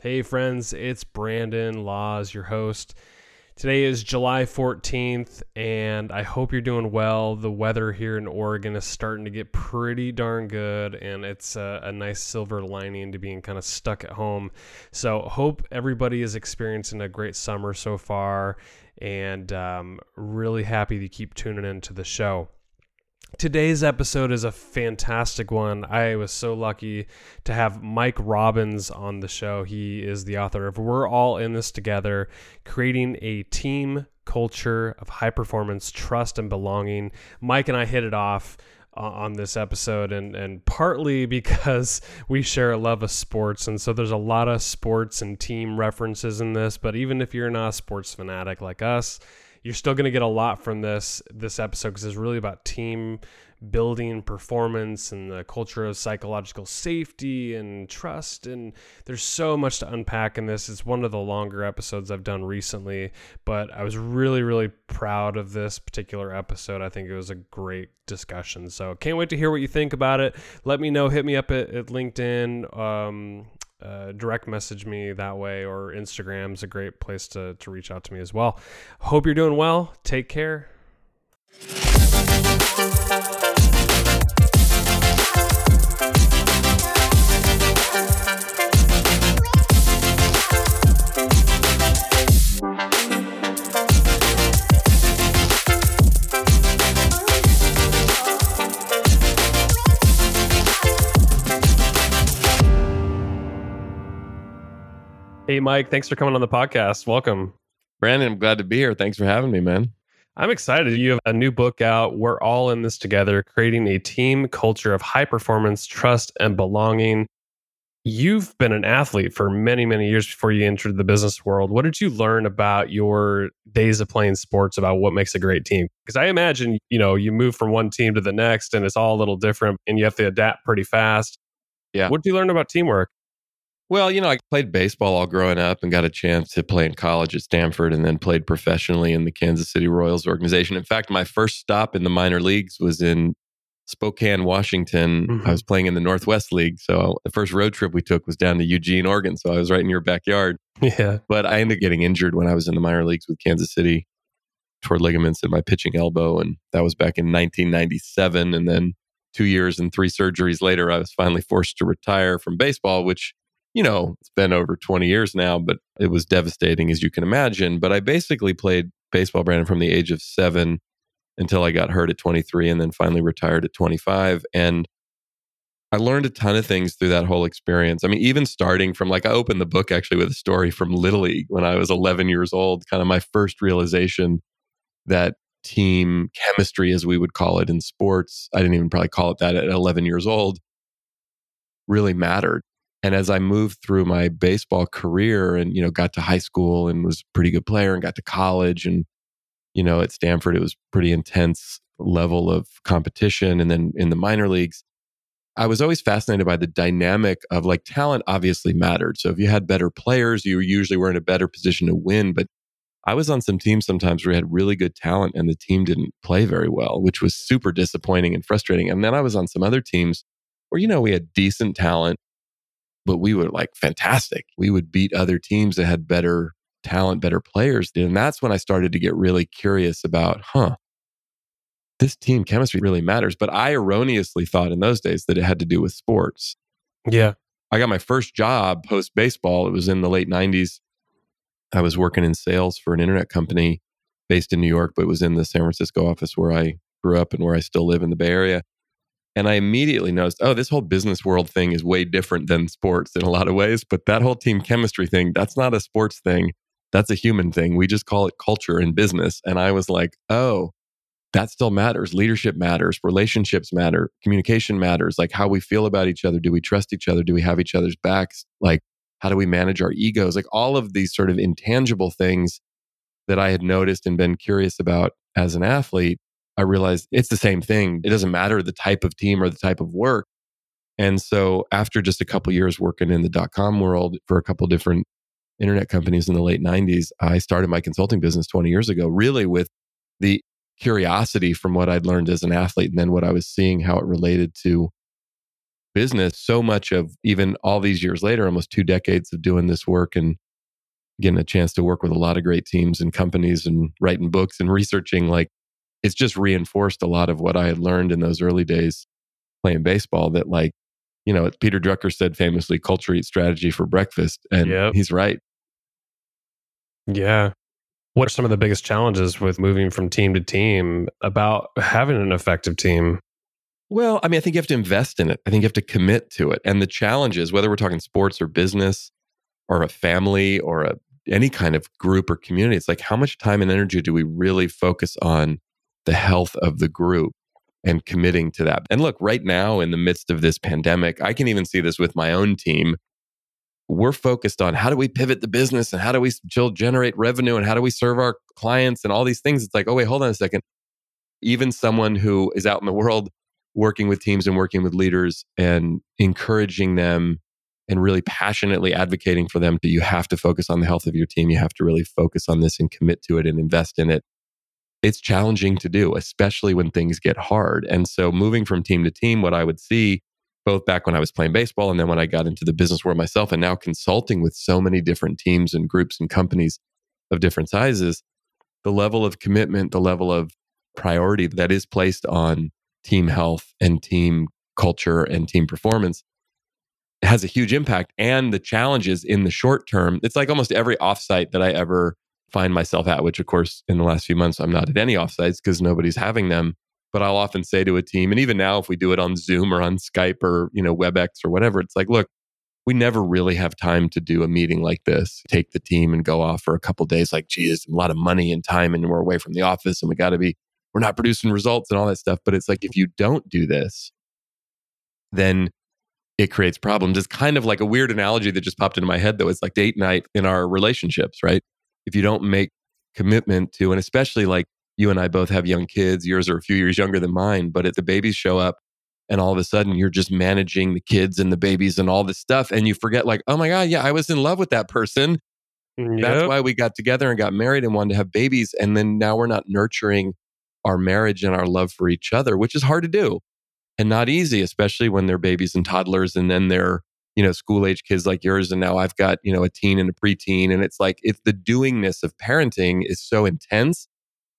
Hey, friends, it's Brandon Laws, your host. Today is July 14th, and I hope you're doing well. The weather here in Oregon is starting to get pretty darn good, and it's a, a nice silver lining to being kind of stuck at home. So, hope everybody is experiencing a great summer so far, and um, really happy to keep tuning into the show. Today's episode is a fantastic one. I was so lucky to have Mike Robbins on the show. He is the author of We're All in This Together Creating a Team Culture of High Performance, Trust, and Belonging. Mike and I hit it off uh, on this episode, and, and partly because we share a love of sports. And so there's a lot of sports and team references in this. But even if you're not a sports fanatic like us, you're still going to get a lot from this this episode because it's really about team building performance and the culture of psychological safety and trust and there's so much to unpack in this. It's one of the longer episodes i've done recently but i was really really proud of this particular episode. I think it was a great discussion. So can't wait to hear what you think about it. Let me know. Hit me up at, at linkedin um, uh, direct message me that way or Instagram's a great place to, to reach out to me as well. Hope you're doing well. Take care. Hey, Mike, thanks for coming on the podcast. Welcome. Brandon, I'm glad to be here. Thanks for having me, man. I'm excited. You have a new book out. We're all in this together, creating a team culture of high performance, trust, and belonging. You've been an athlete for many, many years before you entered the business world. What did you learn about your days of playing sports about what makes a great team? Because I imagine, you know, you move from one team to the next and it's all a little different and you have to adapt pretty fast. Yeah. What did you learn about teamwork? Well, you know, I played baseball all growing up and got a chance to play in college at Stanford and then played professionally in the Kansas City Royals organization. In fact, my first stop in the minor leagues was in Spokane, Washington. Mm-hmm. I was playing in the Northwest League. So the first road trip we took was down to Eugene, Oregon. So I was right in your backyard. Yeah. But I ended up getting injured when I was in the minor leagues with Kansas City, toward ligaments in my pitching elbow. And that was back in 1997. And then two years and three surgeries later, I was finally forced to retire from baseball, which you know, it's been over 20 years now, but it was devastating as you can imagine. But I basically played baseball, Brandon, from the age of seven until I got hurt at 23 and then finally retired at 25. And I learned a ton of things through that whole experience. I mean, even starting from like, I opened the book actually with a story from Little League when I was 11 years old, kind of my first realization that team chemistry, as we would call it in sports, I didn't even probably call it that at 11 years old, really mattered. And as I moved through my baseball career and, you know, got to high school and was a pretty good player and got to college and, you know, at Stanford, it was pretty intense level of competition. And then in the minor leagues, I was always fascinated by the dynamic of like talent obviously mattered. So if you had better players, you usually were in a better position to win. But I was on some teams sometimes where we had really good talent and the team didn't play very well, which was super disappointing and frustrating. And then I was on some other teams where, you know, we had decent talent but we were like fantastic. We would beat other teams that had better talent, better players. And that's when I started to get really curious about, huh, this team chemistry really matters. But I erroneously thought in those days that it had to do with sports. Yeah. I got my first job post baseball. It was in the late 90s. I was working in sales for an internet company based in New York, but it was in the San Francisco office where I grew up and where I still live in the Bay Area. And I immediately noticed, oh, this whole business world thing is way different than sports in a lot of ways. But that whole team chemistry thing, that's not a sports thing. That's a human thing. We just call it culture in business. And I was like, oh, that still matters. Leadership matters. Relationships matter. Communication matters. Like how we feel about each other. Do we trust each other? Do we have each other's backs? Like, how do we manage our egos? Like all of these sort of intangible things that I had noticed and been curious about as an athlete I realized it's the same thing. It doesn't matter the type of team or the type of work. And so after just a couple years working in the dot com world for a couple different internet companies in the late 90s, I started my consulting business 20 years ago, really with the curiosity from what I'd learned as an athlete and then what I was seeing how it related to business, so much of even all these years later, almost two decades of doing this work and getting a chance to work with a lot of great teams and companies and writing books and researching, like it's just reinforced a lot of what I had learned in those early days playing baseball that like, you know, Peter Drucker said famously, culture eats strategy for breakfast. And Yep. he's right. Yeah. What are some of the biggest challenges with moving from team to team about having an effective team? Well, I mean, I think you have to invest in it. I think you have to commit to it. And the challenge is whether we're talking sports or business or a family or a, any kind of group or community, it's like how much time and energy do we really focus on the health of the group and committing to that? And look, right now in the midst of this pandemic, I can even see this with my own team. We're focused on how do we pivot the business and how do we still generate revenue and how do we serve our clients and all these things. It's like, oh, wait, hold on a second. Even someone who is out in the world working with teams and working with leaders and encouraging them and really passionately advocating for them that you have to focus on the health of your team. You have to really focus on this and commit to it and invest in it. It's challenging to do, especially when things get hard. And so, moving from team to team, what I would see both back when I was playing baseball and then when I got into the business world myself, and now consulting with so many different teams and groups and companies of different sizes, the level of commitment, the level of priority that is placed on team health and team culture and team performance has a huge impact. And the challenges in the short term, it's like almost every offsite that I ever find myself at, which of course in the last few months I'm not at any offsites because nobody's having them. But I'll often say to a team, and even now if we do it on Zoom or on Skype or you know WebEx or whatever, it's like, look, we never really have time to do a meeting like this. Take the team and go off for a couple days. Like, geez, a lot of money and time, and we're away from the office, and we got to be we're not producing results and all that stuff. But it's like if you don't do this, then it creates problems. It's kind of like a weird analogy that just popped into my head, though. It's like date night in our relationships, right? If you don't make commitment to, and especially like you and I both have young kids, yours are a few years younger than mine, but if the babies show up and all of a sudden you're just managing the kids and the babies and all this stuff, and you forget, like, oh my God, yeah, I was in love with that person. Mm, That's why we got together and got married and wanted to have babies. And then now we're not nurturing our marriage and our love for each other, which is hard to do and not easy, especially when they're babies and toddlers and then they're, you know, school age kids like yours. And now I've got, you know, a teen and a preteen. And it's like, it's the doingness of parenting is so intense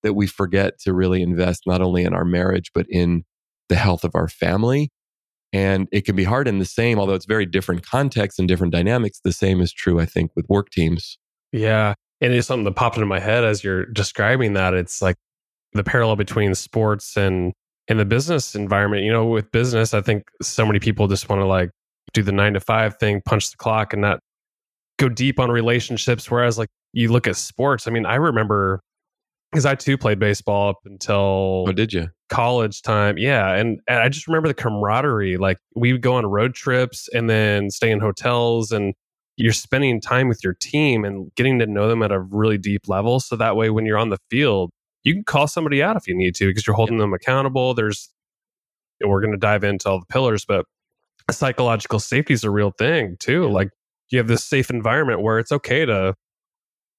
that we forget to really invest not only in our marriage, but in the health of our family. And it can be hard in the same, although it's very different contexts and different dynamics. The same is true, I think, with work teams. Yeah. And it's something that popped into my head as you're describing that. It's like the parallel between sports and in the business environment. You know, with business, I think so many people just want to like do the nine to five thing, punch the clock, and not go deep on relationships. Whereas, like, you look at sports, I mean, I remember because I too played baseball up until Oh, did you? college time. Yeah. And, and I just remember the camaraderie. Like we would go on road trips and then stay in hotels and you're spending time with your team and getting to know them at a really deep level. So that way, when you're on the field, you can call somebody out if you need to because you're holding them accountable. There's, we're going to dive into all the pillars, but psychological safety is a real thing too. Like you have this safe environment where it's okay to,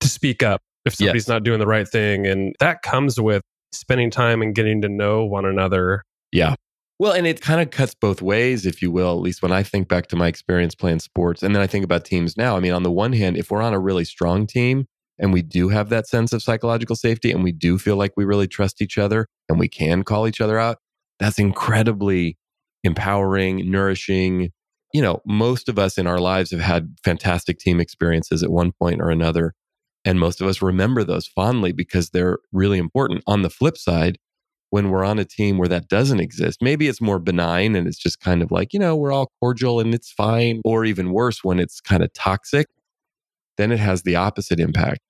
to speak up if somebody's Yes. not doing the right thing. And that comes with spending time and getting to know one another. Yeah. Well, and it kind of cuts both ways, if you will, at least when I think back to my experience playing sports. And then I think about teams now. I mean, on the one hand, if we're on a really strong team and we do have that sense of psychological safety and we do feel like we really trust each other and we can call each other out, that's incredibly empowering, nourishing. You know, most of us in our lives have had fantastic team experiences at one point or another. And most of us remember those fondly because they're really important. On the flip side, when we're on a team where that doesn't exist, maybe it's more benign and it's just kind of like, you know, we're all cordial and it's fine. Or even worse, when it's kind of toxic, then it has the opposite impact.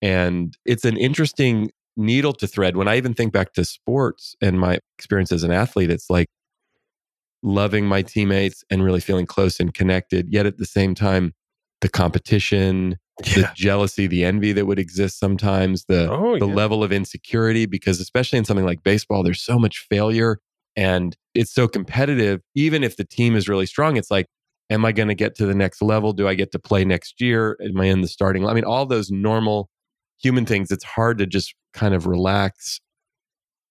And it's an interesting needle to thread. When I even think back to sports and my experience as an athlete, it's like loving my teammates and really feeling close and connected. Yet at the same time, the competition, the jealousy, the envy that would exist sometimes, the Oh, the yeah. level of insecurity because especially in something like baseball there's so much failure and it's so competitive even if the team is really strong it's like am i going to get to the next level do i get to play next year am i in the starting i mean all those normal human things it's hard to just kind of relax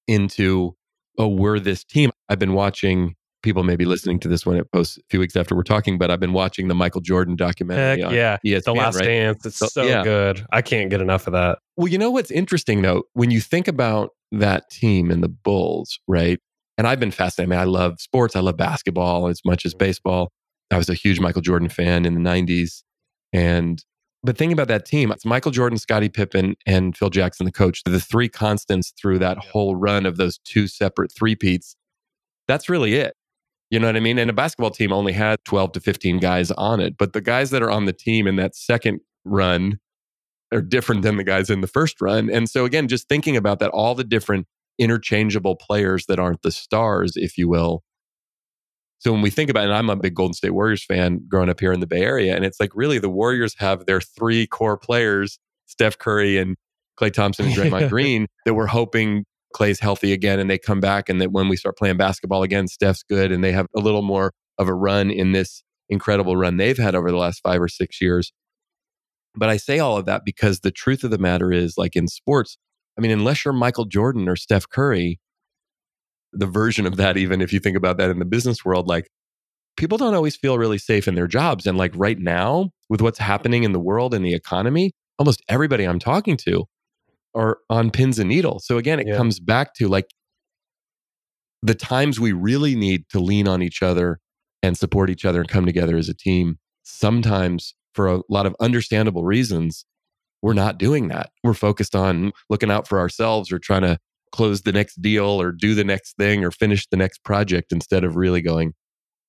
into oh we're this team i've been watching people may be listening to this when it posts a few weeks after we're talking, but I've been watching the Michael Jordan documentary. Heck yeah. ESPN, the Last right? Dance. It's So- so, yeah. good. I can't get enough of that. Well, you know what's interesting though, when you think about that team and the Bulls, right? And I've been fascinated. I mean, I love sports. I love basketball as much as mm-hmm. baseball. I was a huge Michael Jordan fan in the 90s. And, but thinking about that team, it's Michael Jordan, Scottie Pippen, and Phil Jackson, the coach, the three constants through that whole run of those two separate three-peats. That's really it. You know what I mean? And a basketball team only had 12 to 15 guys on it. But the guys that are on the team in that second run are different than the guys in the first run. And so, again, just thinking about that, all the different interchangeable players that aren't the stars, if you will. So, when we think about it, and I'm a big Golden State Warriors fan growing up here in the Bay Area, and it's like really the Warriors have their three core players, Steph Curry and Klay Thompson and Draymond Green, that we're hoping Klay's healthy again and they come back. And that when we start playing basketball again, Steph's good and they have a little more of a run in this incredible run they've had over the last five or six years. But I say all of that because the truth of the matter is, like in sports, I mean, unless you're Michael Jordan or Steph Curry, the version of that, even if you think about that in the business world, like people don't always feel really safe in their jobs. And like right now, with what's happening in the world and the economy, almost everybody I'm talking to are on pins and needles. So again, it Yeah. comes back to like the times we really need to lean on each other and support each other and come together as a team. Sometimes, for a lot of understandable reasons, we're not doing that. We're focused on looking out for ourselves or trying to close the next deal or do the next thing or finish the next project instead of really going,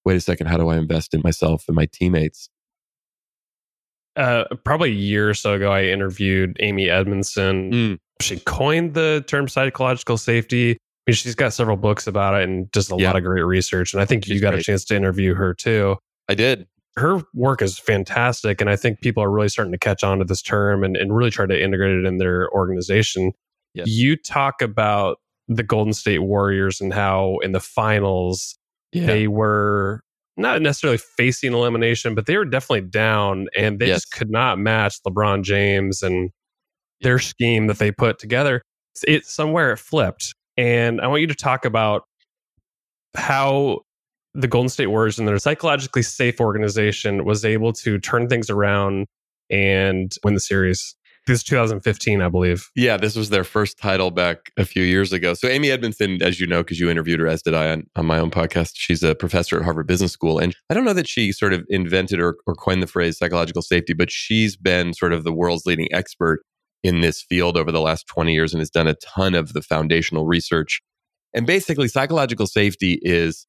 wait a second, how do I invest in myself and my teammates? Uh, probably a year or so ago, I interviewed Amy Edmondson. Mm. She coined the term psychological safety. I mean, she's got several books about it and just a Yeah. lot of great research. And I think you She's got a chance to interview her too. I did. Her work is fantastic. And I think people are really starting to catch on to this term and, and really try to integrate it in their organization. Yes. You talk about the Golden State Warriors and how in the finals Yeah. they were not necessarily facing elimination, but they were definitely down and they Yes. just could not match LeBron James and their scheme that they put together. It somewhere it flipped. And I want you to talk about how the Golden State Warriors and their psychologically safe organization was able to turn things around and win the series. This is 2015, I believe. Yeah, this was their first title back a few years ago. So Amy Edmondson, as you know, because you interviewed her, as did I on, on my own podcast, she's a professor at Harvard Business School. And I don't know that she sort of invented or, or coined the phrase psychological safety, but she's been sort of the world's leading expert in this field over the last 20 years and has done a ton of the foundational research. And basically, psychological safety is,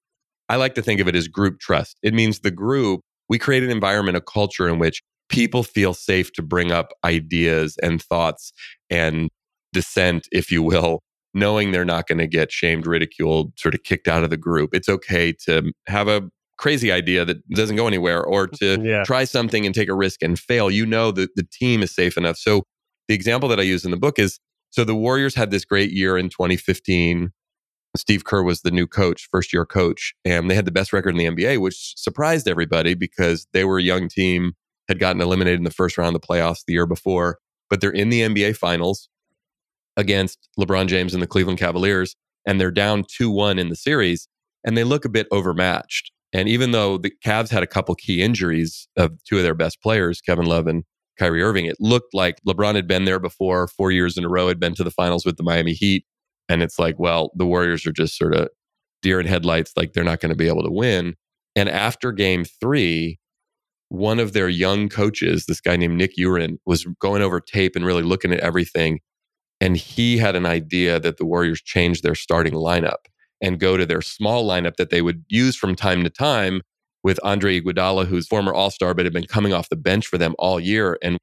I like to think of it as group trust. It means the group, we create an environment, a culture in which people feel safe to bring up ideas and thoughts and dissent, if you will, knowing they're not going to get shamed, ridiculed, sort of kicked out of the group. It's okay to have a crazy idea that doesn't go anywhere or to mm, Yeah. try something and take a risk and fail. You know that the team is safe enough. So the example that I use in the book is so the Warriors had this great year in 2015. Steve Kerr was the new coach, first year coach, and they had the best record in the NBA, which surprised everybody because they were a young team, had gotten eliminated in the first round of the playoffs the year before, but they're in the NBA finals against LeBron James and the Cleveland Cavaliers, and they're down 2 1 in the series, and they look a bit overmatched. And even though the Cavs had a couple key injuries of two of their best players, Kevin Love and Kyrie Irving, it looked like LeBron had been there before, four years in a row, had been to the finals with the Miami Heat. And it's like, well, the Warriors are just sort of deer in headlights, like they're not going to be able to win. And after game three, one of their young coaches, this guy named Nick U'Ren, was going over tape and really looking at everything. And he had an idea that the Warriors change their starting lineup and go to their small lineup that they would use from time to time with Andre Iguodala, who's former All Star, but had been coming off the bench for them all year. And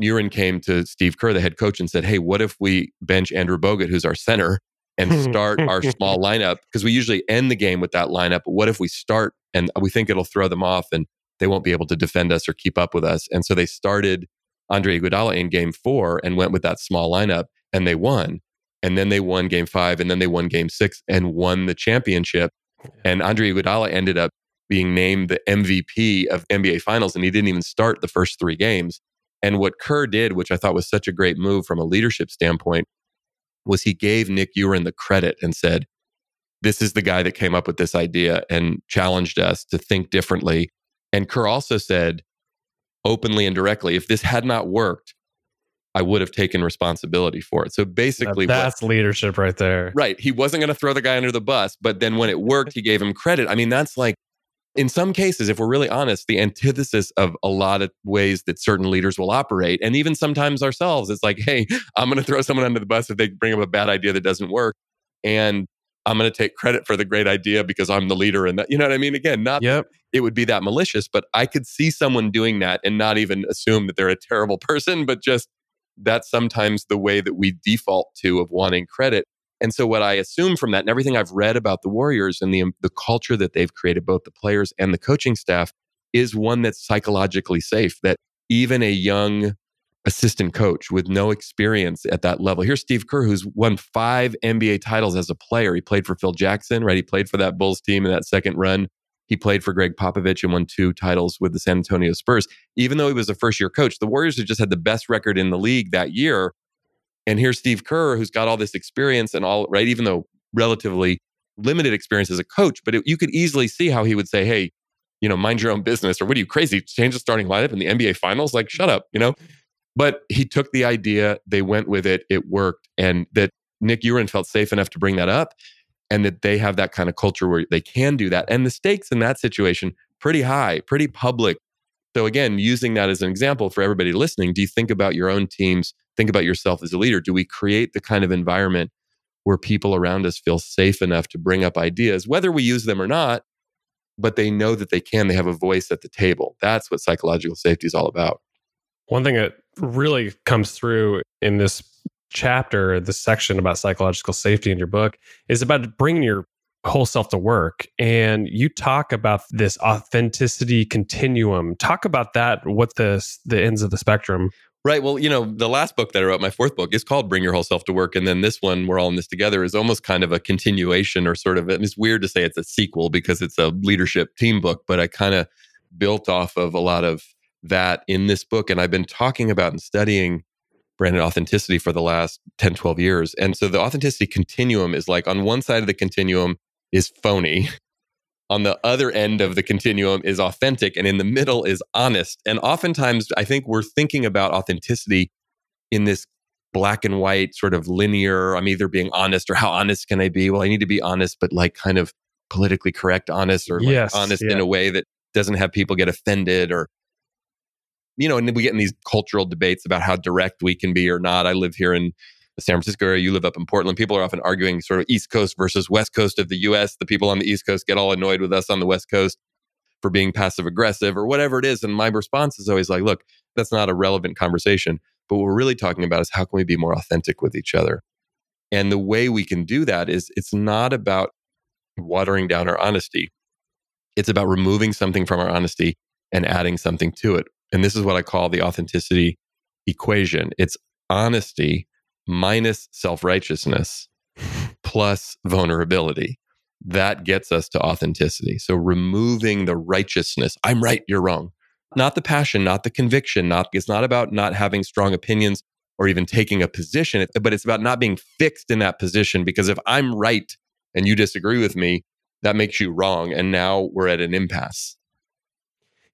U'Ren came to Steve Kerr, the head coach, and said, Hey, what if we bench Andrew Bogut, who's our center, and start our small lineup? Because we usually end the game with that lineup. But what if we start and we think it'll throw them off and they won't be able to defend us or keep up with us? And so they started Andre Iguodala in game four and went with that small lineup and they won. And then they won game five and then they won game six and won the championship. And Andre Iguodala ended up being named the MVP of NBA Finals, and he didn't even start the first three games. And what Kerr did, which I thought was such a great move from a leadership standpoint, was he gave Nick U'Ren the credit and said, this is the guy that came up with this idea and challenged us to think differently. And Kerr also said openly and directly, if this had not worked, I would have taken responsibility for it. So basically, that's what, leadership right there. Right. He wasn't going to throw the guy under the bus, but then when it worked, he gave him credit. I mean, that's like, in some cases, if we're really honest, the antithesis of a lot of ways that certain leaders will operate. And even sometimes ourselves, it's like, hey, I'm going to throw someone under the bus if they bring up a bad idea that doesn't work. And I'm going to take credit for the great idea because I'm the leader. And that, you know what I mean? Again, not yep. it would be that malicious, but I could see someone doing that and not even assume that they're a terrible person, but just that's sometimes the way that we default to of wanting credit. And so, what I assume from that and everything I've read about the Warriors and the, um, the culture that they've created, both the players and the coaching staff, is one that's psychologically safe, that even a young assistant coach with no experience at that level. Here's Steve Kerr, who's won five NBA titles as a player. He played for Phil Jackson, right? He played for that Bulls team in that second run. He played for Gregg Popovich and won two titles with the San Antonio Spurs. Even though he was a first year coach, the Warriors had just had the best record in the league that year. And here's Steve Kerr, who's got all this experience and all, right? Even though relatively limited experience as a coach, but it, you could easily see how he would say, hey, you know, mind your own business, or what are you crazy? Change the starting lineup in the NBA finals? Like, shut up, you know? But he took the idea, they went with it, it worked. And that Nick U'Ren felt safe enough to bring that up and that they have that kind of culture where they can do that. And the stakes in that situation, pretty high, pretty public. So again, using that as an example for everybody listening, do you think about your own teams? Think about yourself as a leader. Do we create the kind of environment where people around us feel safe enough to bring up ideas, whether we use them or not, but they know that they can, they have a voice at the table. That's what psychological safety is all about. One thing that really comes through in this chapter, this section about psychological safety in your book, is about bringing your whole self to work. And you talk about this authenticity continuum. Talk about that, what the, the ends of the spectrum. Right. Well, you know, the last book that I wrote, my fourth book, is called Bring Your Whole Self to Work. And then this one, We're All in This Together, is almost kind of a continuation or sort of, it's weird to say it's a sequel because it's a leadership team book, but I kind of built off of a lot of that in this book. And I've been talking about and studying branded authenticity for the last 10, 12 years. And so the authenticity continuum is like on one side of the continuum is phony. On the other end of the continuum is authentic, and in the middle is honest. And oftentimes, I think we're thinking about authenticity in this black and white sort of linear. I'm either being honest or how honest can I be? Well, I need to be honest, but like kind of politically correct honest or like yes, honest yeah. in a way that doesn't have people get offended or you know, and we get in these cultural debates about how direct we can be or not. I live here in the San Francisco area. You live up in Portland. People are often arguing sort of East Coast versus West Coast of the US. The people on the East Coast get all annoyed with us on the West Coast for being passive aggressive or whatever it is. And my response is always like, look, that's not a relevant conversation. But what we're really talking about is how can we be more authentic with each other? And the way we can do that is it's not about watering down our honesty. It's about removing something from our honesty and adding something to it. And this is what I call the authenticity equation it's honesty minus self righteousness plus vulnerability. That gets us to authenticity. So removing the righteousness, I'm right, you're wrong. Not the passion, not the conviction, not it's not about not having strong opinions or even taking a position, but it's about not being fixed in that position because if I'm right and you disagree with me, that makes you wrong and now we're at an impasse.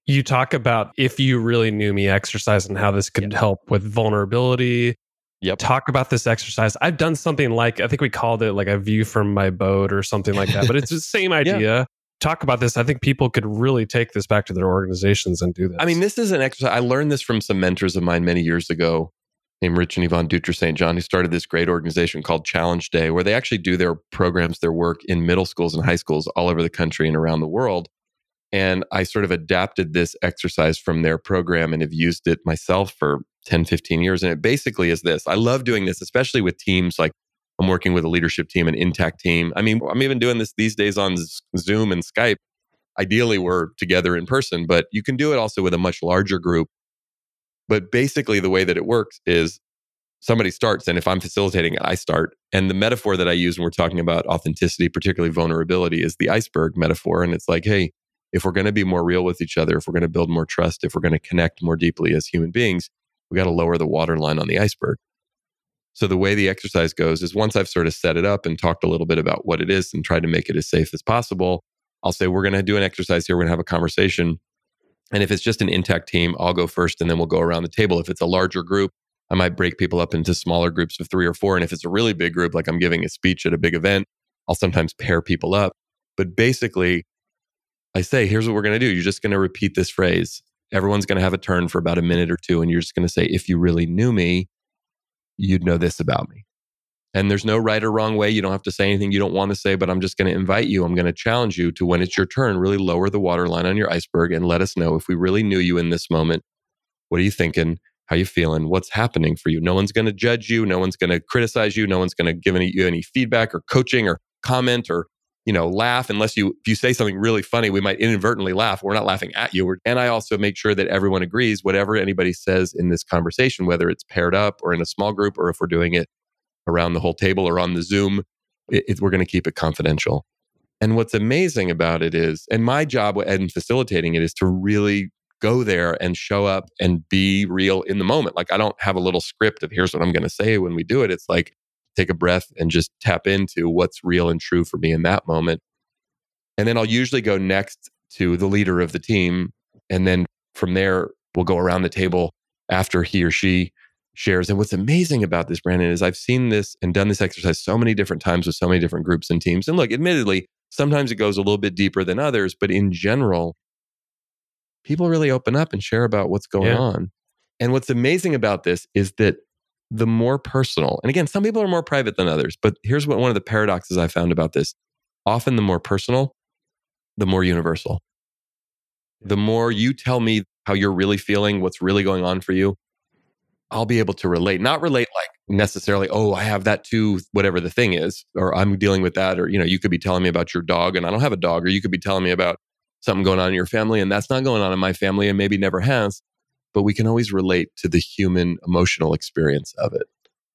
You talk about if you really knew me exercise and how this could help with vulnerability. Yep. Talk about this exercise. I've done something like I think we called it like a view from my boat or something like that, but it's the same idea. yeah. Talk about this. I think people could really take this back to their organizations and do this. I mean, this is an exercise. I learned this from some mentors of mine many years ago named Rich and Yvonne Dutra St. John, who started this great organization called Challenge Day, where they actually do their programs, their work in middle schools and high schools all over the country and around the world. And I sort of adapted this exercise from their program and have used it myself for 10, 15 years. And it basically is this I love doing this, especially with teams like I'm working with a leadership team, an intact team. I mean, I'm even doing this these days on Zoom and Skype. Ideally, we're together in person, but you can do it also with a much larger group. But basically, the way that it works is somebody starts, and if I'm facilitating it, I start. And the metaphor that I use when we're talking about authenticity, particularly vulnerability, is the iceberg metaphor. And it's like, hey, if we're going to be more real with each other, if we're going to build more trust, if we're going to connect more deeply as human beings, we got to lower the waterline on the iceberg. So the way the exercise goes is once I've sort of set it up and talked a little bit about what it is and tried to make it as safe as possible, I'll say, we're going to do an exercise here. We're going to have a conversation. And if it's just an intact team, I'll go first and then we'll go around the table. If it's a larger group, I might break people up into smaller groups of three or four. And if it's a really big group, like I'm giving a speech at a big event, I'll sometimes pair people up. But basically, I say, here's what we're going to do. You're just going to repeat this phrase. Everyone's going to have a turn for about a minute or two. And you're just going to say, if you really knew me, you'd know this about me. And there's no right or wrong way. You don't have to say anything you don't want to say, but I'm just going to invite you. I'm going to challenge you to when it's your turn, really lower the waterline on your iceberg and let us know if we really knew you in this moment. What are you thinking? How you feeling? What's happening for you? No one's going to judge you. No one's going to criticize you. No one's going to give any, you any feedback or coaching or comment or you know laugh unless you if you say something really funny we might inadvertently laugh we're not laughing at you and i also make sure that everyone agrees whatever anybody says in this conversation whether it's paired up or in a small group or if we're doing it around the whole table or on the Zoom. It, it, we're going to keep it confidential. And what's amazing about it is, and my job in facilitating it is to really go there and show up and be real in the moment. Like I don't have a little script of here's what I'm going to say when we do it. It's like take a breath and just tap into what's real and true for me in that moment. And then I'll usually go next to the leader of the team. And then from there, we'll go around the table after he or she shares. And what's amazing about this, Brandon, is I've seen this and done this exercise so many different times with so many different groups and teams. And look, admittedly, sometimes it goes a little bit deeper than others, but in general, people really open up and share about what's going yeah. on. And what's amazing about this is that the more personal, and again, some people are more private than others, but here's what one of the paradoxes I found about this often the more personal, the more universal. The more you tell me how you're really feeling, what's really going on for you, I'll be able to relate, not relate like necessarily, oh, I have that too, whatever the thing is, or I'm dealing with that. Or, you know, you could be telling me about your dog and I don't have a dog, or you could be telling me about something going on in your family and that's not going on in my family and maybe never has. But we can always relate to the human emotional experience of it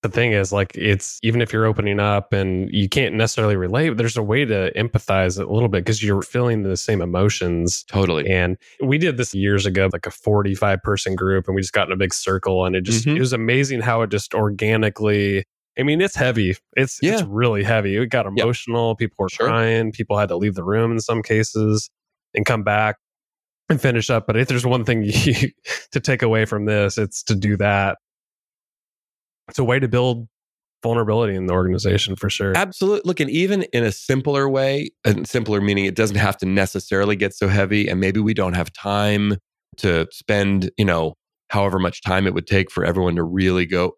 the thing is like it's even if you're opening up and you can't necessarily relate there's a way to empathize a little bit because you're feeling the same emotions totally and we did this years ago like a 45 person group and we just got in a big circle and it just mm-hmm. it was amazing how it just organically I mean, it's heavy. It's yeah. it's really heavy. It got emotional. Yep. People were sure. crying. People had to leave the room in some cases and come back and finish up. But if there's one thing you, to take away from this, it's to do that it's a way to build vulnerability in the organization for sure. Absolutely. Look, and even in a simpler way, and simpler meaning it doesn't have to necessarily get so heavy, and maybe we don't have time to spend, you know, however much time it would take for everyone to really go.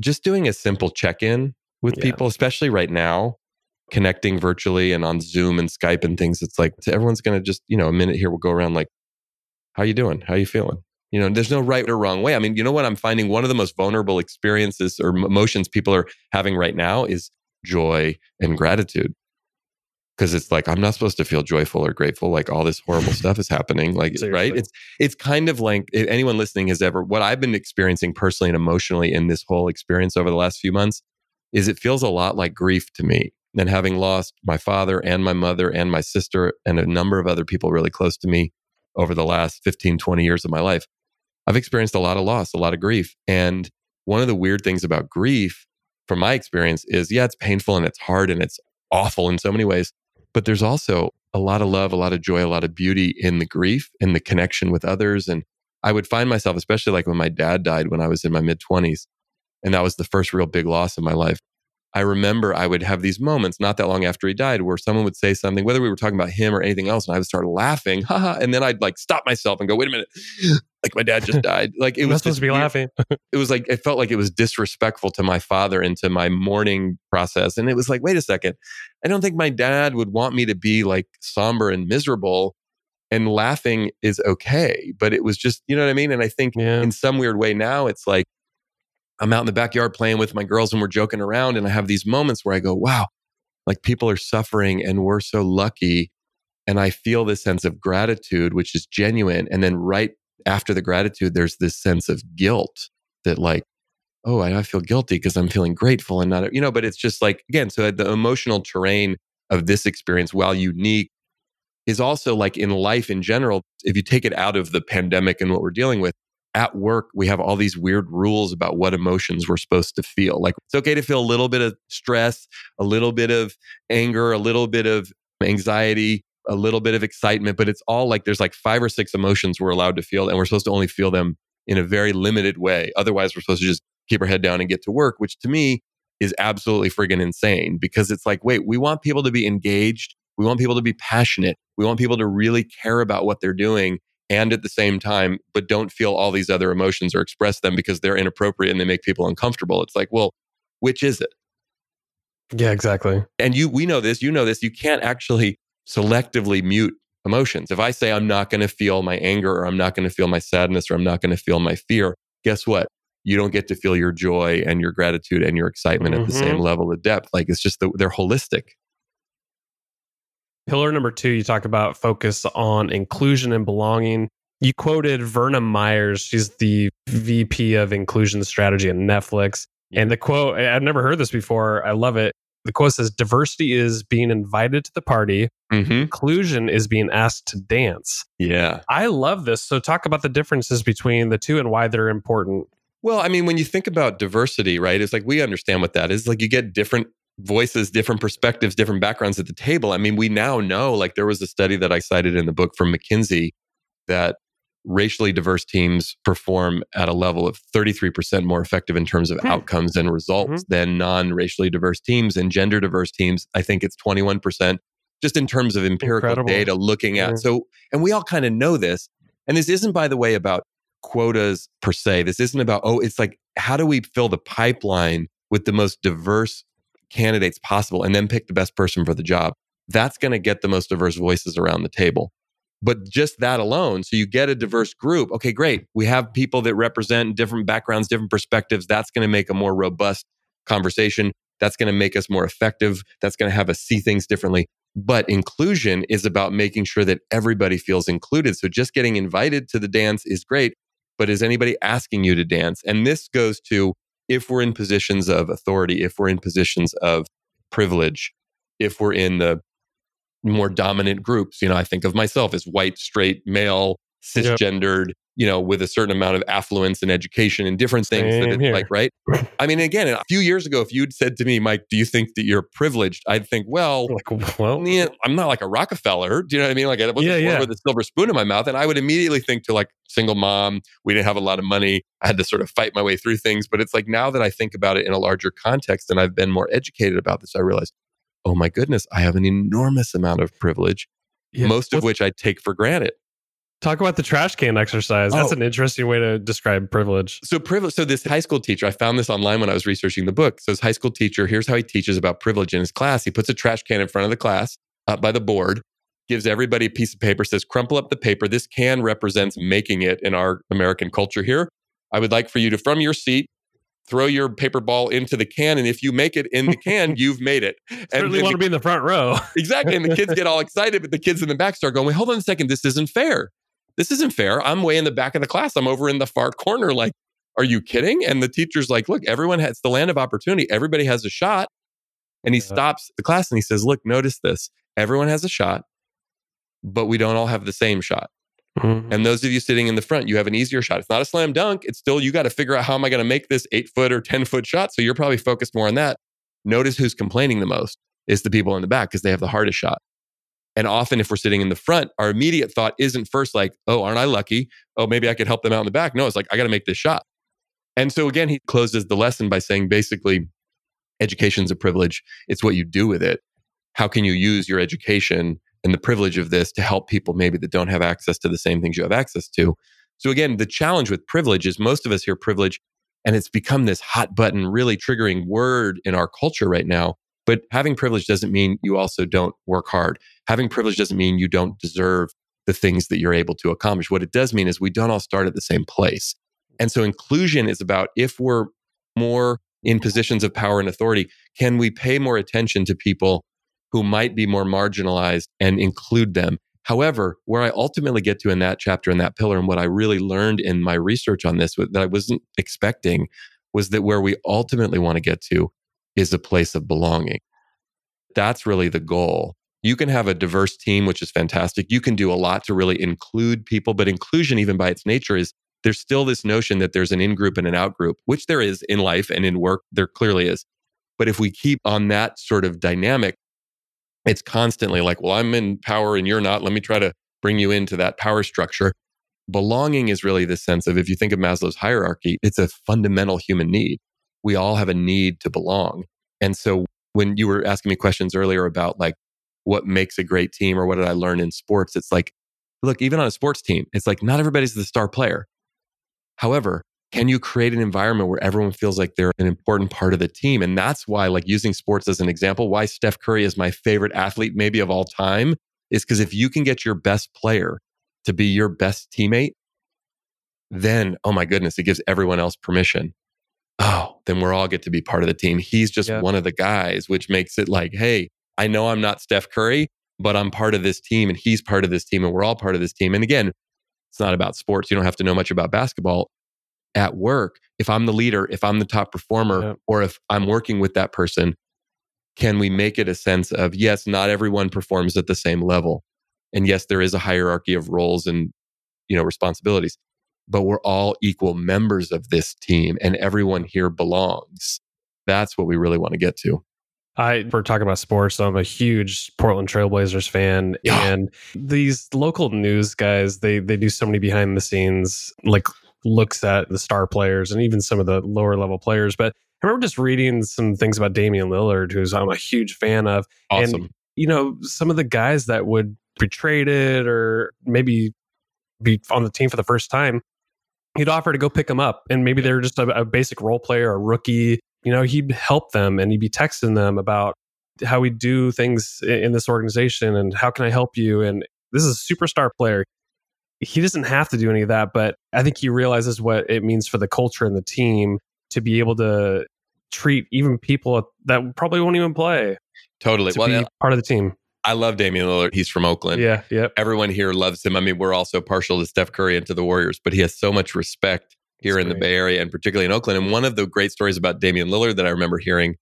Just doing a simple check in with yeah. people, especially right now, connecting virtually and on Zoom and Skype and things. It's like everyone's going to just, you know, a minute here, we'll go around like, how you doing? How you feeling? You know, there's no right or wrong way. I mean, you know what? I'm finding one of the most vulnerable experiences or emotions people are having right now is joy and gratitude. Because it's like I'm not supposed to feel joyful or grateful. Like all this horrible stuff is happening. Like Seriously. right? It's it's kind of like if anyone listening has ever what I've been experiencing personally and emotionally in this whole experience over the last few months is it feels a lot like grief to me. And having lost my father and my mother and my sister and a number of other people really close to me over the last 15, 20 years of my life, I've experienced a lot of loss, a lot of grief. And one of the weird things about grief, from my experience, is yeah, it's painful and it's hard and it's awful in so many ways. But there's also a lot of love, a lot of joy, a lot of beauty in the grief and the connection with others. And I would find myself, especially like when my dad died when I was in my mid 20s, and that was the first real big loss in my life. I remember I would have these moments not that long after he died where someone would say something, whether we were talking about him or anything else, and I would start laughing, haha, and then I'd like stop myself and go, wait a minute, like my dad just died. Like it was supposed to be laughing. it was like it felt like it was disrespectful to my father and to my mourning process. And it was like, wait a second, I don't think my dad would want me to be like somber and miserable. And laughing is okay, but it was just, you know what I mean? And I think yeah. in some weird way now, it's like I'm out in the backyard playing with my girls and we're joking around. And I have these moments where I go, wow, like people are suffering and we're so lucky. And I feel this sense of gratitude, which is genuine. And then right after the gratitude, there's this sense of guilt that, like, oh, I feel guilty because I'm feeling grateful and not, you know, but it's just like, again, so the emotional terrain of this experience, while unique, is also like in life in general, if you take it out of the pandemic and what we're dealing with, at work, we have all these weird rules about what emotions we're supposed to feel. Like it's okay to feel a little bit of stress, a little bit of anger, a little bit of anxiety, a little bit of excitement, but it's all like there's like five or six emotions we're allowed to feel, and we're supposed to only feel them in a very limited way. Otherwise, we're supposed to just keep our head down and get to work, which to me is absolutely friggin' insane because it's like, wait, we want people to be engaged. We want people to be passionate. We want people to really care about what they're doing and at the same time, but don't feel all these other emotions or express them because they're inappropriate and they make people uncomfortable. It's like, well, which is it? Yeah, exactly. And you, we know this, you know this. You can't actually selectively mute emotions. If I say I'm not going to feel my anger or I'm not going to feel my sadness or I'm not going to feel my fear, guess what? You don't get to feel your joy and your gratitude and your excitement mm-hmm. at the same mm-hmm. level of depth. Like it's just the, they're holistic. Pillar number two, you talk about focus on inclusion and belonging. You quoted Verna Myers. She's the VP of inclusion strategy at Netflix. And the quote, I've never heard this before. I love it. The quote says diversity is being invited to the party, mm-hmm. inclusion is being asked to dance. Yeah. I love this. So, talk about the differences between the two and why they're important. Well, I mean, when you think about diversity, right, it's like we understand what that is. Like you get different voices, different perspectives, different backgrounds at the table. I mean, we now know, like, there was a study that I cited in the book from McKinsey that racially diverse teams perform at a level of 33% more effective in terms of hmm. outcomes and results mm-hmm. than non racially diverse teams and gender diverse teams. I think it's 21%, just in terms of empirical Incredible. data looking at. Yeah. So, and we all kind of know this. And this isn't, by the way, about quotas per se. This isn't about, oh, it's like, how do we fill the pipeline with the most diverse candidates possible and then pick the best person for the job? That's going to get the most diverse voices around the table. But just that alone, so you get a diverse group. Okay, great. We have people that represent different backgrounds, different perspectives. That's going to make a more robust conversation. That's going to make us more effective. That's going to have us see things differently. But inclusion is about making sure that everybody feels included. So just getting invited to the dance is great. But is anybody asking you to dance? And this goes to if we're in positions of authority, if we're in positions of privilege, if we're in the more dominant groups. You know, I think of myself as white, straight, male, cisgendered, yep. You know, with a certain amount of affluence and education and different things Same that like, right? I mean, again, a few years ago, if you'd said to me, Mike, do you think that you're privileged? I'd think, well, like, well, yeah, I'm not like a Rockefeller. Do you know what I mean? Like I wasn't yeah, yeah. with a silver spoon in my mouth. And I would immediately think to like single mom, we didn't have a lot of money. I had to sort of fight my way through things. But it's like now that I think about it in a larger context and I've been more educated about this, I realize oh my goodness, I have an enormous amount of privilege, yeah. most of which I take for granted. Talk about the trash can exercise. That's oh. an interesting way to describe privilege. So privilege. So this high school teacher, I found this online when I was researching the book. So this high school teacher, here's how he teaches about privilege in his class. He puts a trash can in front of the class, up by the board, gives everybody a piece of paper, says, crumple up the paper. This can represents making it in our American culture here. I would like for you to, from your seat, throw your paper ball into the can. And if you make it in the can, you've made it. Certainly and want to be in the front row. exactly. And the kids get all excited, but the kids in the back start going, wait, hold on a second. This isn't fair. This isn't fair. I'm way in the back of the class. I'm over in the far corner. Like, are you kidding? And the teacher's like, look, everyone has the land of opportunity. Everybody has a shot. And he yeah. stops the class and he says, look, notice this. Everyone has a shot, but we don't all have the same shot. Mm-hmm. And those of you sitting in the front, you have an easier shot. It's not a slam dunk. It's still, you got to figure out how am I going to make this eight foot or 10 foot shot. So you're probably focused more on that. Notice who's complaining the most is the people in the back because they have the hardest shot. And often, if we're sitting in the front, our immediate thought isn't first like, oh, aren't I lucky? Oh, maybe I could help them out in the back. No, it's like, I got to make this shot. And so again, he closes the lesson by saying basically, education's a privilege. It's what you do with it. How can you use your education and the privilege of this to help people maybe that don't have access to the same things you have access to. So again, the challenge with privilege is most of us hear privilege and it's become this hot button, really triggering word in our culture right now. But having privilege doesn't mean you also don't work hard. Having privilege doesn't mean you don't deserve the things that you're able to accomplish. What it does mean is we don't all start at the same place. And so inclusion is about if we're more in positions of power and authority, can we pay more attention to people who might be more marginalized and include them. However, where I ultimately get to in that chapter and that pillar, and what I really learned in my research on this that I wasn't expecting was that where we ultimately want to get to is a place of belonging. That's really the goal. You can have a diverse team, which is fantastic. You can do a lot to really include people, but inclusion, even by its nature, is there's still this notion that there's an in group and an out group, which there is in life and in work, there clearly is. But if we keep on that sort of dynamic, it's constantly like, well, I'm in power and you're not. Let me try to bring you into that power structure. Belonging is really the sense of if you think of Maslow's hierarchy, it's a fundamental human need. We all have a need to belong. And so when you were asking me questions earlier about like what makes a great team or what did I learn in sports, it's like, look, even on a sports team, it's like not everybody's the star player. However, can you create an environment where everyone feels like they're an important part of the team? And that's why, like using sports as an example, why Steph Curry is my favorite athlete, maybe of all time, is because if you can get your best player to be your best teammate, then, oh my goodness, it gives everyone else permission. Oh, then we're all get to be part of the team. He's just one of the guys, which makes it like, hey, I know I'm not Steph Curry, but I'm part of this team and he's part of this team and we're all part of this team. And again, it's not about sports. You don't have to know much about basketball. At work, if I'm the leader, if I'm the top performer, or if I'm working with that person, can we make it a sense of yes, not everyone performs at the same level. And yes, there is a hierarchy of roles and you know responsibilities, but we're all equal members of this team and everyone here belongs. That's what we really want to get to. I we're talking about sports. So I'm a huge Portland Trailblazers fan, yeah. and these local news guys they they do so many behind the scenes like looks at the star players and even some of the lower level players. But I remember just reading some things about Damian Lillard, who's I'm a huge fan of. Awesome. And you know some of the guys that would be traded or maybe be on the team for the first time. He'd offer to go pick them up, and maybe they're just a, a basic role player, a rookie, you know, he'd help them and he'd be texting them about how we do things in this organization and how can I help you? And this is a superstar player. He doesn't have to do any of that, but I think he realizes what it means for the culture and the team to be able to treat even people that probably won't even play. Totally. To well, be part of the team. I love Damian Lillard. He's from Oakland. Yeah, yeah. Everyone here loves him. I mean, we're also partial to Steph Curry and to the Warriors, but he has so much respect here That's in great. the Bay Area and particularly in Oakland. And one of the great stories about Damian Lillard that I remember hearing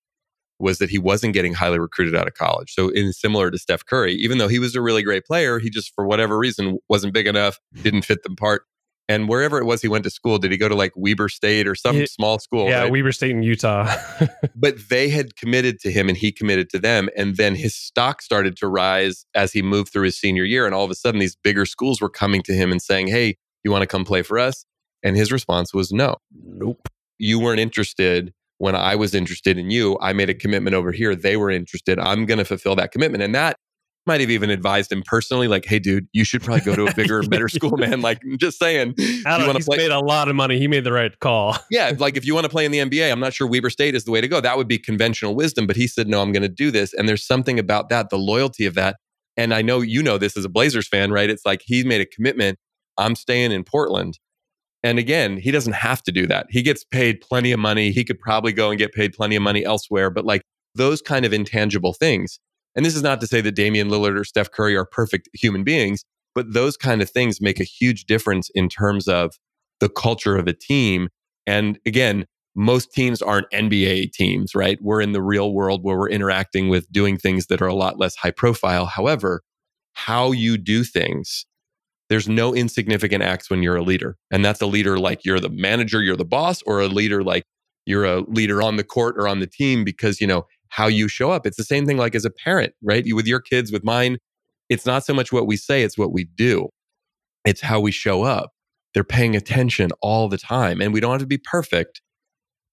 was that he wasn't getting highly recruited out of college. So, in similar to Steph Curry, even though he was a really great player, he just for whatever reason wasn't big enough, didn't fit the part. And wherever it was he went to school, did he go to like Weber State or some small school? Yeah, right? Weber State in Utah. but they had committed to him and he committed to them. And then his stock started to rise as he moved through his senior year. And all of a sudden, these bigger schools were coming to him and saying, Hey, you want to come play for us? And his response was no. Nope. You weren't interested when I was interested in you. I made a commitment over here. They were interested. I'm going to fulfill that commitment. And that might have even advised him personally, like, hey, dude, you should probably go to a bigger, better school, man. Like, just saying. I don't know, he's play- made a lot of money. He made the right call. yeah. Like, if you want to play in the NBA, I'm not sure Weber State is the way to go. That would be conventional wisdom. But he said, no, I'm going to do this. And there's something about that, the loyalty of that. And I know you know this as a Blazers fan, right? It's like he made a commitment. I'm staying in Portland. And again, he doesn't have to do that. He gets paid plenty of money. He could probably go and get paid plenty of money elsewhere, but like those kind of intangible things. And this is not to say that Damian Lillard or Steph Curry are perfect human beings, but those kind of things make a huge difference in terms of the culture of a team. And again, most teams aren't NBA teams, right? We're in the real world where we're interacting with doing things that are a lot less high profile. However, how you do things there's no insignificant acts when you're a leader. And that's a leader like you're the manager, you're the boss, or a leader like you're a leader on the court or on the team because, you know, how you show up. It's the same thing like as a parent, right? You, with your kids, with mine, it's not so much what we say, it's what we do. It's how we show up. They're paying attention all the time. And we don't have to be perfect.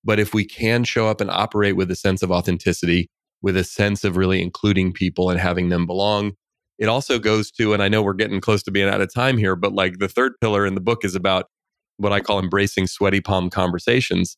But if we can show up and operate with a sense of authenticity, with a sense of really including people and having them belong, it also goes to, and I know we're getting close to being out of time here, but like the third pillar in the book is about what I call embracing sweaty palm conversations.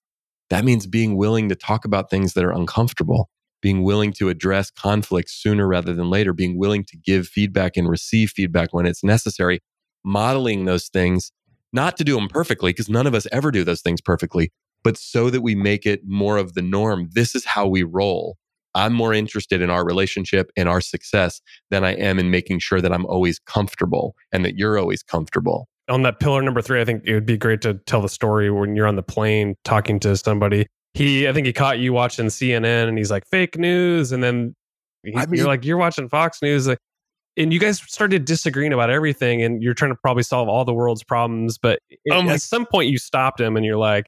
That means being willing to talk about things that are uncomfortable, being willing to address conflicts sooner rather than later, being willing to give feedback and receive feedback when it's necessary, modeling those things, not to do them perfectly, because none of us ever do those things perfectly, but so that we make it more of the norm. This is how we roll. I'm more interested in our relationship and our success than I am in making sure that I'm always comfortable and that you're always comfortable. On that pillar number three, I think it would be great to tell the story when you're on the plane talking to somebody. He, I think he caught you watching CNN and he's like, fake news. And then he, I mean, you're like, you're watching Fox News. Like, and you guys started disagreeing about everything and you're trying to probably solve all the world's problems but Oh my- at some point you stopped him and you're like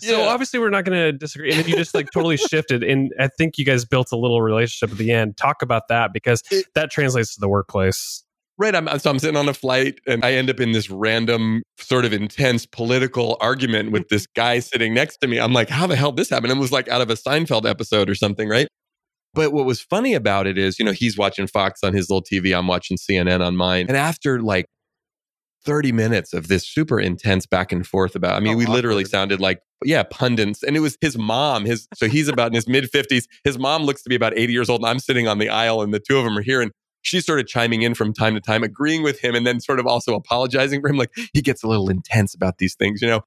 so Yeah. obviously we're not going to disagree and then you just like totally shifted and i think you guys built a little relationship at the end talk about that because It- that translates to the workplace Right. I'm, uh, so I'm sitting on a flight and I end up in this random, sort of intense political argument with this guy sitting next to me. I'm like, how the hell did this happen? It was like out of a Seinfeld episode or something, right? But what was funny about it is, you know, he's watching Fox on his little TV. I'm watching CNN on mine. And after like 30 minutes of this super intense back and forth about, I mean, Oh, we literally awkward. sounded like, yeah, pundits. And it was his mom. His so he's about in his mid 50s. His mom looks to be about 80 years old. And I'm sitting on the aisle and the two of them are here. And she's sort of chiming in from time to time, agreeing with him, and then sort of also apologizing for him. Like he gets a little intense about these things, you know.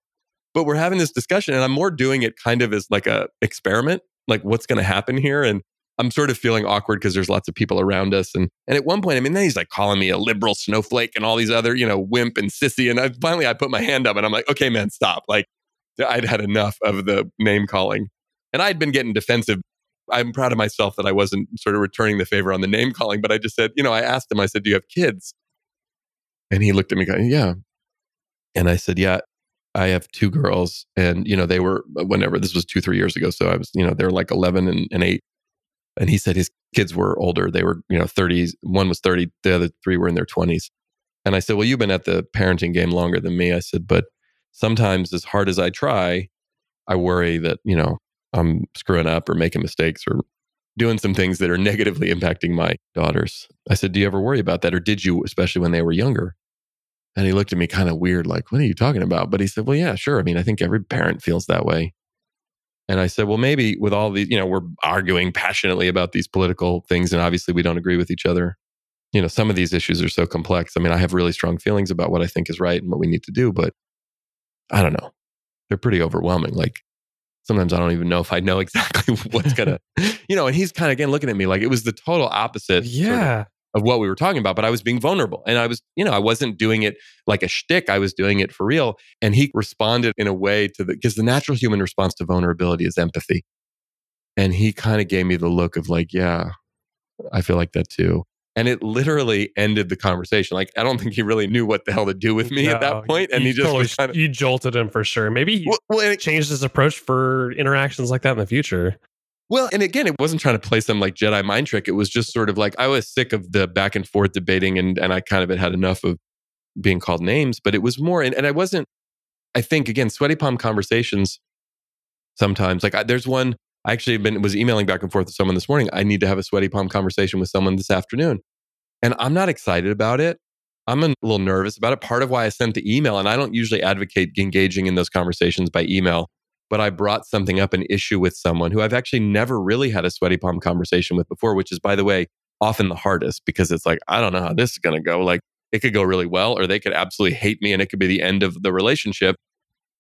But we're having this discussion, and I'm more doing it kind of as like a experiment, like what's going to happen here, and I'm sort of feeling awkward because there's lots of people around us, and and at one point, I mean, then he's like calling me a liberal snowflake and all these other, you know, wimp and sissy, and I, finally I put my hand up and I'm like, okay, man, stop. Like I'd had enough of the name calling, and I'd been getting defensive I'm proud of myself that I wasn't sort of returning the favor on the name calling, but I just said, you know, I asked him, I said, Do you have kids? And he looked at me going, Yeah. And I said, Yeah, I have two girls. And, you know, they were, uh, whenever this was two, three years ago. So I was, you know, they're like 11 and, and eight. And he said his kids were older. They were, you know, 30s. One was 30, the other three were in their 20s. And I said, Well, you've been at the parenting game longer than me. I said, But sometimes, as hard as I try, I worry that, you know, I'm screwing up or making mistakes or doing some things that are negatively impacting my daughters. I said, Do you ever worry about that? Or did you, especially when they were younger? And he looked at me kind of weird, like, What are you talking about? But he said, Well, yeah, sure. I mean, I think every parent feels that way. And I said, Well, maybe with all these, you know, we're arguing passionately about these political things, and obviously we don't agree with each other. You know, some of these issues are so complex. I mean, I have really strong feelings about what I think is right and what we need to do, but I don't know. They're pretty overwhelming. Like, sometimes I don't even know if I know exactly what's gonna, you know. And he's kind of again looking at me like it was the total opposite, sort of, yeah of what we were talking about. But I was being vulnerable, and I was, you know, I wasn't doing it like a shtick. I was doing it for real. And he responded in a way to the because the natural human response to vulnerability is empathy, and he kind of gave me the look of like, yeah, I feel like that too. And it literally ended the conversation. Like I don't think he really knew what the hell to do with me at No, that point, and he just totally- kind of. you jolted him for sure maybe he Well, well, it- changed his approach for interactions like that in the future Well, and again, it wasn't trying to play some like Jedi mind trick. It was just sort of like I was sick of the back and forth debating and and I kind of had had enough of being called names, but it was more and, and I wasn't I think again, sweaty palm conversations sometimes like I, there's one I actually been was emailing back and forth with someone this morning. I need to have a sweaty palm conversation with someone this afternoon. And I'm not excited about it. I'm a little nervous about it. Part of why I sent the email, and I don't usually advocate engaging in those conversations by email, but I brought something up, an issue with someone who I've actually never really had a sweaty palm conversation with before, which is, by the way, often the hardest because it's like, I don't know how this is going to go. Like, it could go really well, or they could absolutely hate me and it could be the end of the relationship.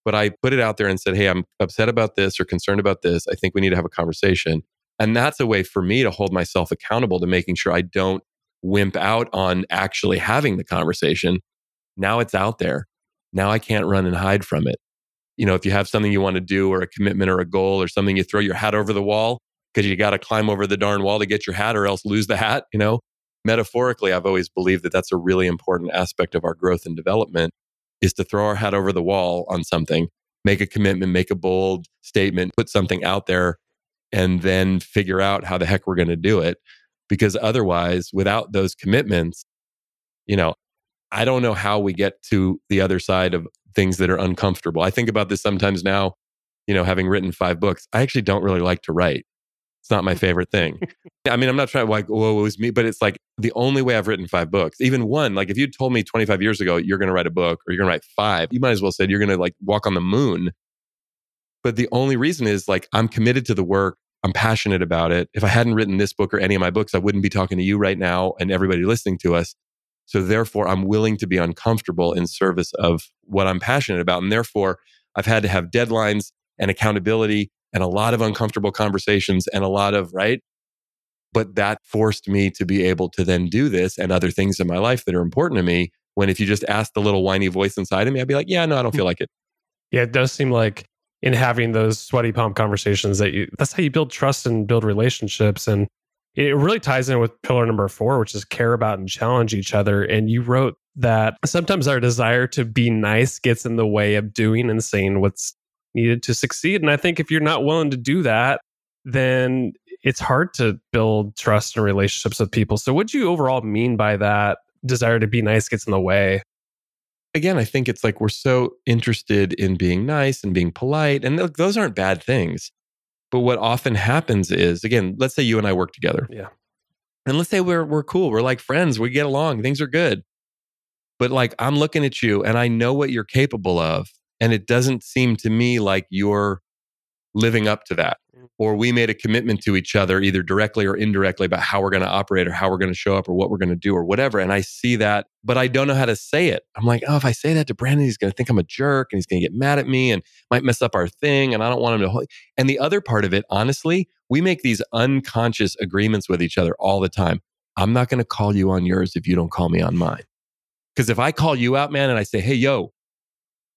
But I put it out there and said, Hey, I'm upset about this or concerned about this. I think we need to have a conversation. And that's a way for me to hold myself accountable to making sure I don't wimp out on actually having the conversation. Now it's out there. Now I can't run and hide from it. You know, if you have something you want to do or a commitment or a goal or something, you throw your hat over the wall because you got to climb over the darn wall to get your hat or else lose the hat. You know, metaphorically, I've always believed that that's a really important aspect of our growth and development is to throw our hat over the wall on something, make a commitment, make a bold statement, put something out there, and then figure out how the heck we're going to do it. Because otherwise, without those commitments, you know, I don't know how we get to the other side of things that are uncomfortable. I think about this sometimes now, you know, having written five books, I actually don't really like to write. It's not my favorite thing. I mean, I'm not trying to like, whoa, it was me, but it's like the only way I've written five books, even one, like if you told me 25 years ago, you're going to write a book or you're going to write five, you might as well said you're going to like walk on the moon. But the only reason is like, I'm committed to the work. I'm passionate about it. If I hadn't written this book or any of my books, I wouldn't be talking to you right now and everybody listening to us. So therefore, I'm willing to be uncomfortable in service of what I'm passionate about. And therefore, I've had to have deadlines and accountability and a lot of uncomfortable conversations and a lot of, right? But that forced me to be able to then do this and other things in my life that are important to me. When if you just ask the little whiny voice inside of me, I'd be like, yeah, no, I don't hmm. feel like it. Yeah, it does seem like in having those sweaty palm conversations that you that's how you build trust and build relationships. And it really ties in with pillar number four, which is care about and challenge each other. And you wrote that sometimes our desire to be nice gets in the way of doing and saying what's needed to succeed. And I think if you're not willing to do that, then it's hard to build trust and relationships with people. So, what do you overall mean by that desire to be nice gets in the way? Again, I think it's like we're so interested in being nice and being polite, and those aren't bad things. But what often happens is, again, let's say you and I work together. Yeah. And let's say we're we're cool, we're like friends, we get along, things are good. But like I'm looking at you and I know what you're capable of, and it doesn't seem to me like you're living up to that or we made a commitment to each other either directly or indirectly about how we're going to operate or how we're going to show up or what we're going to do or whatever and i see that but i don't know how to say it. I'm like oh if i say that to brandon he's going to think i'm a jerk and he's going to get mad at me and might mess up our thing and i don't want him to and the other part of it honestly we make these unconscious agreements with each other all the time. I'm not going to call you on yours if you don't call me on mine. Because if i call you out man and i say hey yo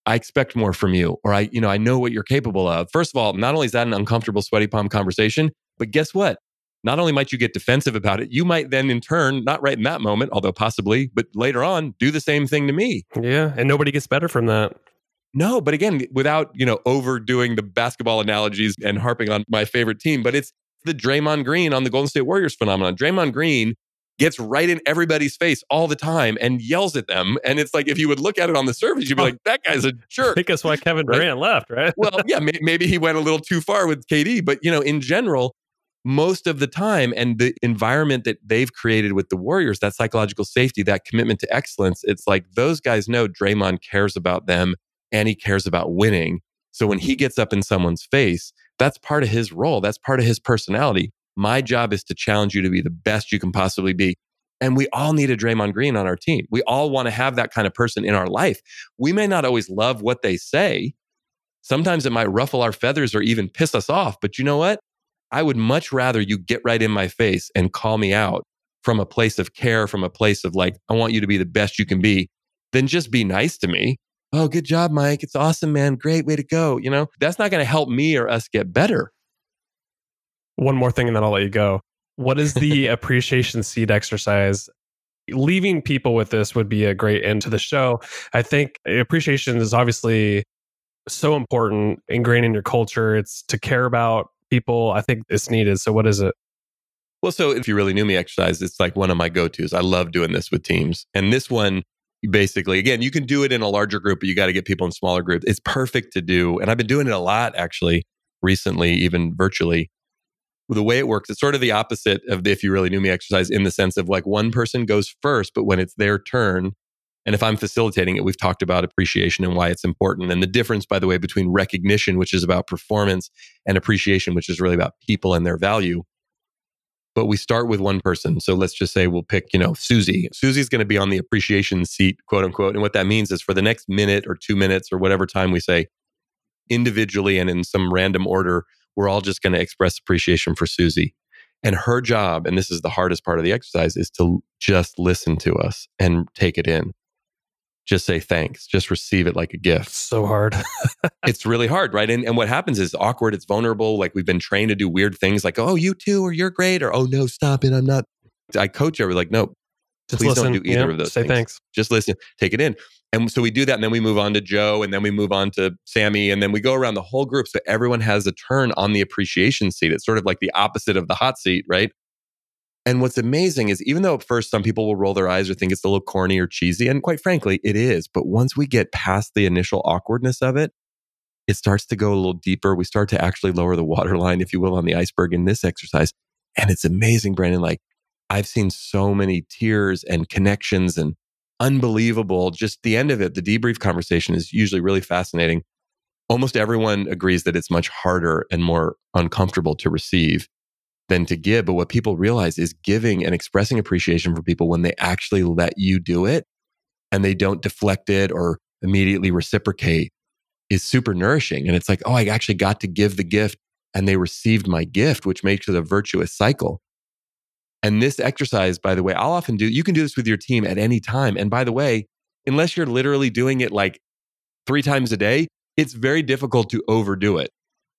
I expect more from you, or I, you know, I know what you're capable of. First of all, not only is that an uncomfortable sweaty palm conversation, but guess what? Not only might you get defensive about it, you might then in turn, not right in that moment, although possibly, but later on, do the same thing to me. Yeah. And nobody gets better from that. No, but again, without, you know, overdoing the basketball analogies and harping on my favorite team, but it's the Draymond Green on the Golden State Warriors phenomenon. Draymond Green gets right in everybody's face all the time and yells at them. And it's like, if you would look at it on the surface, you'd be like, that guy's a jerk. I think that's why Kevin Durant right? left, right? well, yeah, may- maybe he went a little too far with KD, but you know, in general, most of the time and the environment that they've created with the Warriors, that psychological safety, that commitment to excellence, it's like those guys know Draymond cares about them and he cares about winning. So when he gets up in someone's face, that's part of his role. That's part of his personality. My job is to challenge you to be the best you can possibly be. And we all need a Draymond Green on our team. We all want to have that kind of person in our life. We may not always love what they say. Sometimes it might ruffle our feathers or even piss us off. But you know what? I would much rather you get right in my face and call me out from a place of care, from a place of like, I want you to be the best you can be, than just be nice to me. Oh, good job, Mike. It's awesome, man. Great way to go. You know, that's not going to help me or us get better one more thing and then I'll let you go. What is the appreciation seat exercise? Leaving people with this would be a great end to the show. I think appreciation is obviously so important, ingrained in your culture. It's to care about people. I think it's needed. So, what is it? Well, so if you really knew me exercise, it's like one of my go tos. I love doing this with teams. And this one, basically, again, you can do it in a larger group, but you got to get people in smaller groups. It's perfect to do. And I've been doing it a lot actually recently, even virtually the way it works, it's sort of the opposite of the if you really knew me exercise in the sense of like one person goes first, but when it's their turn, and if I'm facilitating it, we've talked about appreciation and why it's important. And the difference, by the way, between recognition, which is about performance, and appreciation, which is really about people and their value. But we start with one person. So let's just say we'll pick, you know, Susie. Susie's going to be on the appreciation seat, quote unquote. And what that means is for the next minute or two minutes or whatever time we say, individually and in some random order, we're all just going to express appreciation for Susie. And her job, and this is the hardest part of the exercise, is to just listen to us and take it in. Just say thanks, just receive it like a gift. So hard. it's really hard, right? And, and what happens is awkward, it's vulnerable. Like we've been trained to do weird things like, oh, you too, or you're great, or oh, no, stop it. I'm not. I coach every like, no, just please listen. don't do either yeah, of those say things. thanks. Just listen, take it in. And so we do that. And then we move on to Joe and then we move on to Sammy. And then we go around the whole group. So everyone has a turn on the appreciation seat. It's sort of like the opposite of the hot seat, right? And what's amazing is even though at first some people will roll their eyes or think it's a little corny or cheesy, and quite frankly, it is. But once we get past the initial awkwardness of it, it starts to go a little deeper. We start to actually lower the waterline, if you will, on the iceberg in this exercise. And it's amazing, Brandon. Like I've seen so many tears and connections and unbelievable. Just the end of it, the debrief conversation is usually really fascinating. Almost everyone agrees that it's much harder and more uncomfortable to receive than to give. But what people realize is giving and expressing appreciation for people when they actually let you do it and they don't deflect it or immediately reciprocate is super nourishing. And it's like, oh, I actually got to give the gift and they received my gift, which makes it a virtuous cycle. And this exercise, by the way, I'll often do, you can do this with your team at any time. And by the way, unless you're literally doing it like three times a day, it's very difficult to overdo it.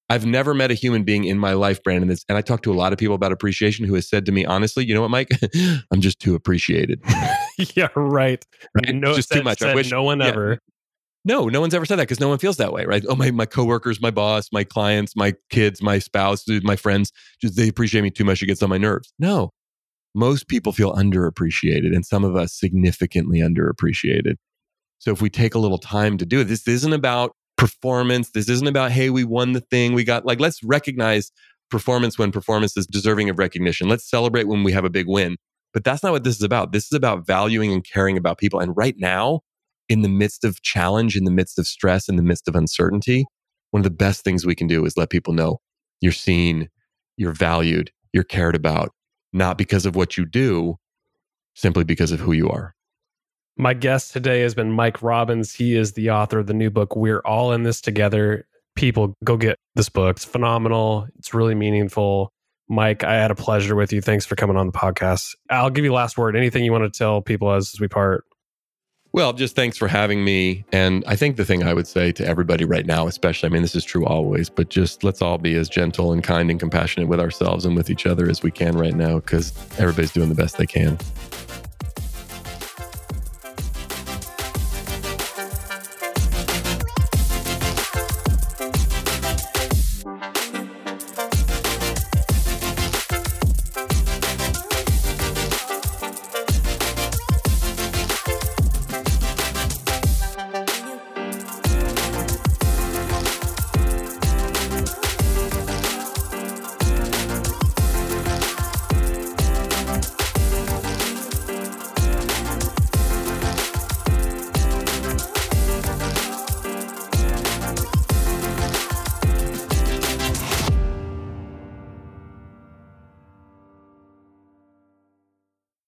I've never met a human being in my life, Brandon, and I talk to a lot of people about appreciation who has said to me, honestly, you know what, Mike? I'm just too appreciated. yeah, right. right? No, just said, too much. I wish no one yeah. ever. No, no one's ever said that because no one feels that way, right? Oh, my my coworkers, my boss, my clients, my kids, my spouse, my friends, just they appreciate me too much. It gets on my nerves. No, most people feel underappreciated, and some of us significantly underappreciated. So if we take a little time to do it, this isn't about performance. This isn't about, hey, we won the thing. We got like, let's recognize performance when performance is deserving of recognition. Let's celebrate when we have a big win. But that's not what this is about. This is about valuing and caring about people. And right now, in the midst of challenge, in the midst of stress, in the midst of uncertainty, one of the best things we can do is let people know you're seen, you're valued, you're cared about, not because of what you do, simply because of who you are. My guest today has been Mike Robbins. He is the author of the new book, We're All in This Together. People, go get this book. It's phenomenal. It's really meaningful. Mike, I had a pleasure with you. Thanks for coming on the podcast. I'll give you last word. Anything you want to tell people as we part? Well, just thanks for having me. And I think the thing I would say to everybody right now, especially, I mean, this is true always, but just let's all be as gentle and kind and compassionate with ourselves and with each other as we can right now because everybody's doing the best they can.